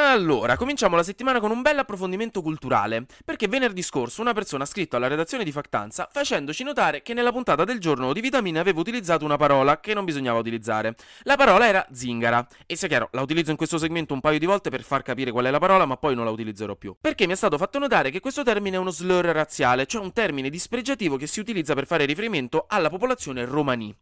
Allora, cominciamo la settimana con un bel approfondimento culturale, perché venerdì scorso una persona ha scritto alla redazione di Factanza facendoci notare che nella puntata del giorno di vitamine avevo utilizzato una parola che non bisognava utilizzare. La parola era zingara, e sia chiaro, la utilizzo in questo segmento un paio di volte per far capire qual è la parola, ma poi non la utilizzerò più. Perché mi è stato fatto notare che questo termine è uno slur razziale, cioè un termine dispregiativo che si utilizza per fare riferimento alla popolazione romani.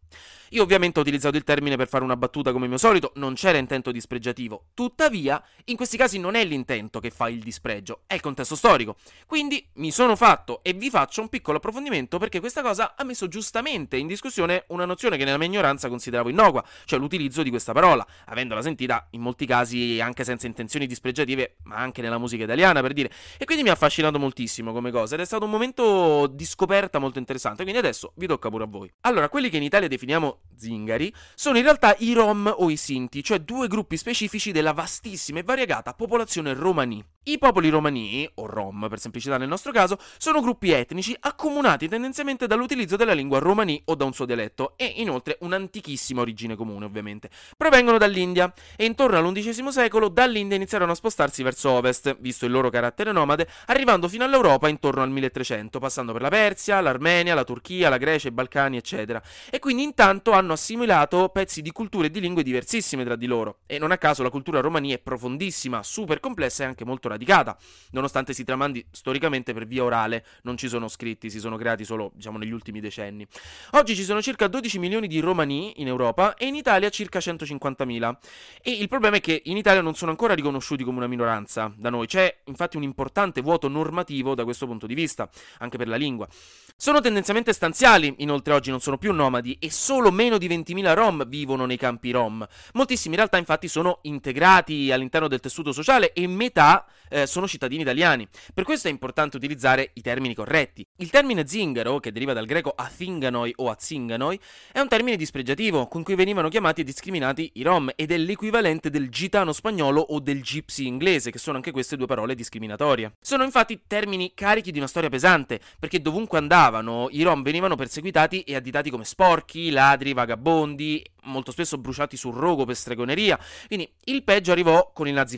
Io ovviamente ho utilizzato il termine per fare una battuta come mio solito, non c'era intento dispregiativo. Tuttavia, in questi casi non è l'intento che fa il dispregio, è il contesto storico. Quindi mi sono fatto e vi faccio un piccolo approfondimento perché questa cosa ha messo giustamente in discussione una nozione che nella mia ignoranza consideravo innocua, cioè l'utilizzo di questa parola, avendola sentita in molti casi anche senza intenzioni dispregiative, ma anche nella musica italiana per dire. E quindi mi ha affascinato moltissimo come cosa ed è stato un momento di scoperta molto interessante, quindi adesso vi tocca pure a voi. Allora, quelli che in Italia definiamo zingari, sono in realtà i Rom o i Sinti, cioè due gruppi specifici della vastissima e variegata popolazione romani. I popoli romani, o Rom per semplicità nel nostro caso, sono gruppi etnici accomunati tendenzialmente dall'utilizzo della lingua romani o da un suo dialetto e inoltre un'antichissima origine comune ovviamente. Provengono dall'India e intorno all'undicesimo secolo dall'India iniziarono a spostarsi verso ovest, visto il loro carattere nomade, arrivando fino all'Europa intorno al 1300, passando per la Persia, l'Armenia, la Turchia, la Grecia, i Balcani, eccetera. E quindi intanto hanno assimilato pezzi di culture e di lingue diversissime tra di loro. E non a caso la cultura romani è profondissima, super complessa e anche molto radicata, nonostante si tramandi storicamente per via orale, non ci sono scritti, si sono creati solo, diciamo, negli ultimi decenni. Oggi ci sono circa 12 milioni di romani in Europa e in Italia circa 150.000. E il problema è che in Italia non sono ancora riconosciuti come una minoranza da noi, c'è infatti un importante vuoto normativo da questo punto di vista, anche per la lingua. Sono tendenzialmente stanziali, inoltre oggi non sono più nomadi e solo meno di 20.000 rom vivono nei campi rom. Moltissimi in realtà infatti sono integrati all'interno del tessuto sociale e metà eh, sono cittadini italiani. Per questo è importante utilizzare i termini corretti. Il termine zingaro, che deriva dal greco athinganoi o azinganoi, è un termine dispregiativo con cui venivano chiamati e discriminati i rom ed è l'equivalente del gitano spagnolo o del gypsy inglese, che sono anche queste due parole discriminatorie. Sono infatti termini carichi di una storia pesante, perché dovunque andavano i rom venivano perseguitati e additati come sporchi, ladri, vagabondi molto spesso bruciati sul rogo per stregoneria. Quindi il peggio arrivò con il nazifascismo,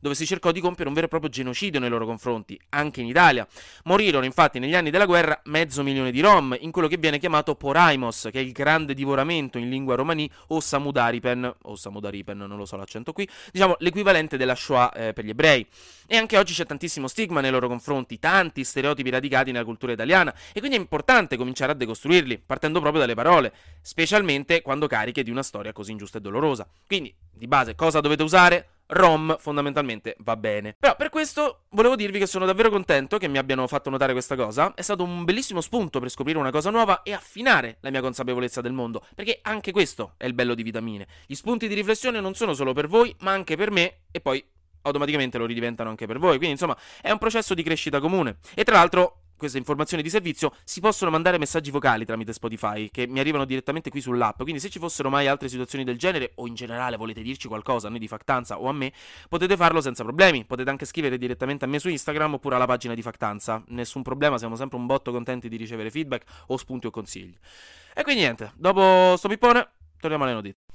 dove si cercò di compiere un vero e proprio genocidio nei loro confronti, anche in Italia. Morirono infatti negli anni della guerra mezzo milione di rom in quello che viene chiamato Poraimos, che è il grande divoramento in lingua romani, o Samudaripen, o Samudaripen, non lo so l'accento qui, diciamo l'equivalente della Shoah eh, per gli ebrei. E anche oggi c'è tantissimo stigma nei loro confronti, tanti stereotipi radicati nella cultura italiana, e quindi è importante cominciare a decostruirli, partendo proprio dalle parole, specialmente quando cariche di una storia così ingiusta e dolorosa. Quindi, di base, cosa dovete usare? ROM fondamentalmente va bene. Però per questo volevo dirvi che sono davvero contento che mi abbiano fatto notare questa cosa. È stato un bellissimo spunto per scoprire una cosa nuova e affinare la mia consapevolezza del mondo. Perché anche questo è il bello di vitamine. Gli spunti di riflessione non sono solo per voi, ma anche per me e poi automaticamente lo ridiventano anche per voi. Quindi, insomma, è un processo di crescita comune. E tra l'altro, queste informazioni di servizio si possono mandare messaggi vocali tramite Spotify che mi arrivano direttamente qui sull'app. Quindi, se ci fossero mai altre situazioni del genere, o in generale volete dirci qualcosa a noi di Factanza o a me, potete farlo senza problemi. Potete anche scrivere direttamente a me su Instagram oppure alla pagina di Factanza. Nessun problema, siamo sempre un botto contenti di ricevere feedback o spunti o consigli. E quindi niente, dopo sto pippone, torniamo alle notizie.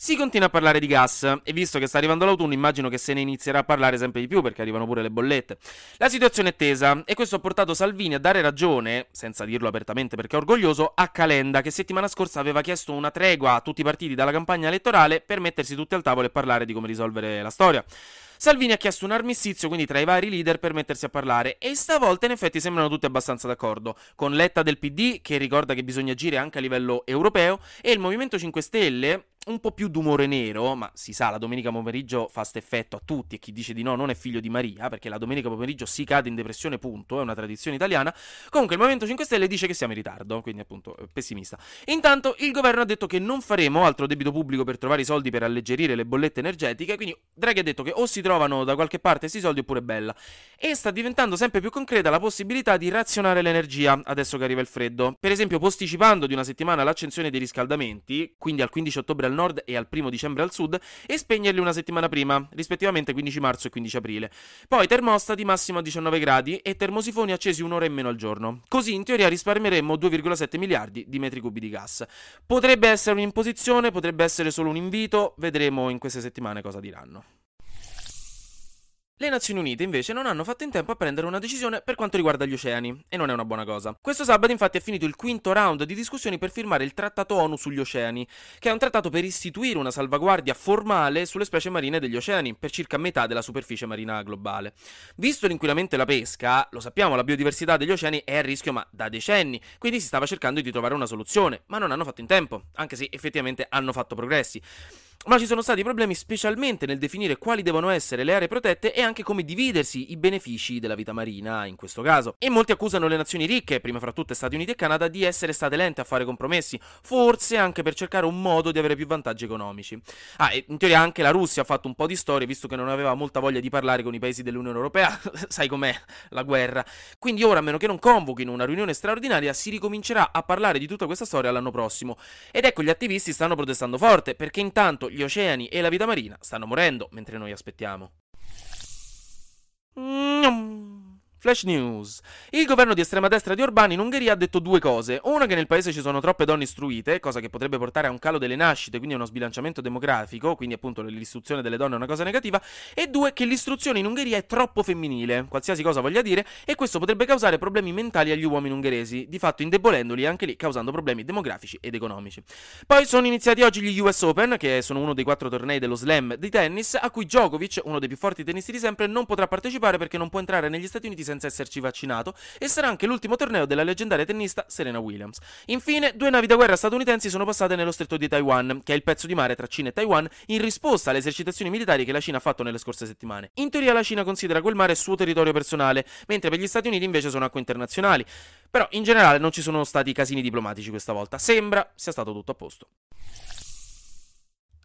Si continua a parlare di gas e visto che sta arrivando l'autunno immagino che se ne inizierà a parlare sempre di più perché arrivano pure le bollette. La situazione è tesa e questo ha portato Salvini a dare ragione, senza dirlo apertamente perché è orgoglioso, a Calenda che settimana scorsa aveva chiesto una tregua a tutti i partiti dalla campagna elettorale per mettersi tutti al tavolo e parlare di come risolvere la storia. Salvini ha chiesto un armistizio quindi tra i vari leader per mettersi a parlare e stavolta in effetti sembrano tutti abbastanza d'accordo, con Letta del PD che ricorda che bisogna agire anche a livello europeo e il Movimento 5 Stelle un po' più d'umore nero, ma si sa, la domenica pomeriggio fa st' effetto a tutti e chi dice di no non è figlio di Maria, perché la domenica pomeriggio si cade in depressione, punto, è una tradizione italiana. Comunque il Movimento 5 Stelle dice che siamo in ritardo, quindi appunto pessimista. Intanto il governo ha detto che non faremo altro debito pubblico per trovare i soldi per alleggerire le bollette energetiche, quindi Draghi ha detto che o si trovano da qualche parte questi soldi oppure bella. E sta diventando sempre più concreta la possibilità di razionare l'energia adesso che arriva il freddo. Per esempio posticipando di una settimana l'accensione dei riscaldamenti, quindi al 15 ottobre al nord e al primo dicembre al sud, e spegnerli una settimana prima, rispettivamente 15 marzo e 15 aprile. Poi termostati massimo a 19 gradi e termosifoni accesi un'ora in meno al giorno. Così in teoria risparmieremmo 2,7 miliardi di metri cubi di gas. Potrebbe essere un'imposizione, potrebbe essere solo un invito, vedremo in queste settimane cosa diranno. Le Nazioni Unite invece non hanno fatto in tempo a prendere una decisione per quanto riguarda gli oceani, e non è una buona cosa. Questo sabato infatti è finito il quinto round di discussioni per firmare il Trattato ONU sugli oceani, che è un trattato per istituire una salvaguardia formale sulle specie marine degli oceani, per circa metà della superficie marina globale. Visto l'inquinamento e la pesca, lo sappiamo, la biodiversità degli oceani è a rischio ma da decenni, quindi si stava cercando di trovare una soluzione, ma non hanno fatto in tempo, anche se effettivamente hanno fatto progressi. Ma ci sono stati problemi specialmente nel definire quali devono essere le aree protette e anche come dividersi i benefici della vita marina in questo caso. E molti accusano le nazioni ricche, prima fra tutte Stati Uniti e Canada, di essere state lente a fare compromessi, forse anche per cercare un modo di avere più vantaggi economici. Ah, e in teoria anche la Russia ha fatto un po' di storie, visto che non aveva molta voglia di parlare con i paesi dell'Unione Europea, sai com'è la guerra. Quindi ora, a meno che non convochino una riunione straordinaria, si ricomincerà a parlare di tutta questa storia l'anno prossimo. Ed ecco, gli attivisti stanno protestando forte, perché intanto gli oceani e la vita marina stanno morendo mentre noi aspettiamo. Flash News. Il governo di estrema destra di Orbán in Ungheria ha detto due cose. Una che nel paese ci sono troppe donne istruite, cosa che potrebbe portare a un calo delle nascite, quindi a uno sbilanciamento demografico, quindi appunto l'istruzione delle donne è una cosa negativa, e due che l'istruzione in Ungheria è troppo femminile, qualsiasi cosa voglia dire, e questo potrebbe causare problemi mentali agli uomini ungheresi, di fatto indebolendoli anche lì, causando problemi demografici ed economici. Poi sono iniziati oggi gli US Open, che sono uno dei quattro tornei dello slam di tennis, a cui Djokovic, uno dei più forti tennisti di sempre, non potrà partecipare perché non può entrare negli Stati Uniti senza esserci vaccinato e sarà anche l'ultimo torneo della leggendaria tennista Serena Williams. Infine, due navi da guerra statunitensi sono passate nello stretto di Taiwan, che è il pezzo di mare tra Cina e Taiwan, in risposta alle esercitazioni militari che la Cina ha fatto nelle scorse settimane. In teoria la Cina considera quel mare suo territorio personale, mentre per gli Stati Uniti invece sono acque internazionali. Però in generale non ci sono stati casini diplomatici questa volta. Sembra sia stato tutto a posto.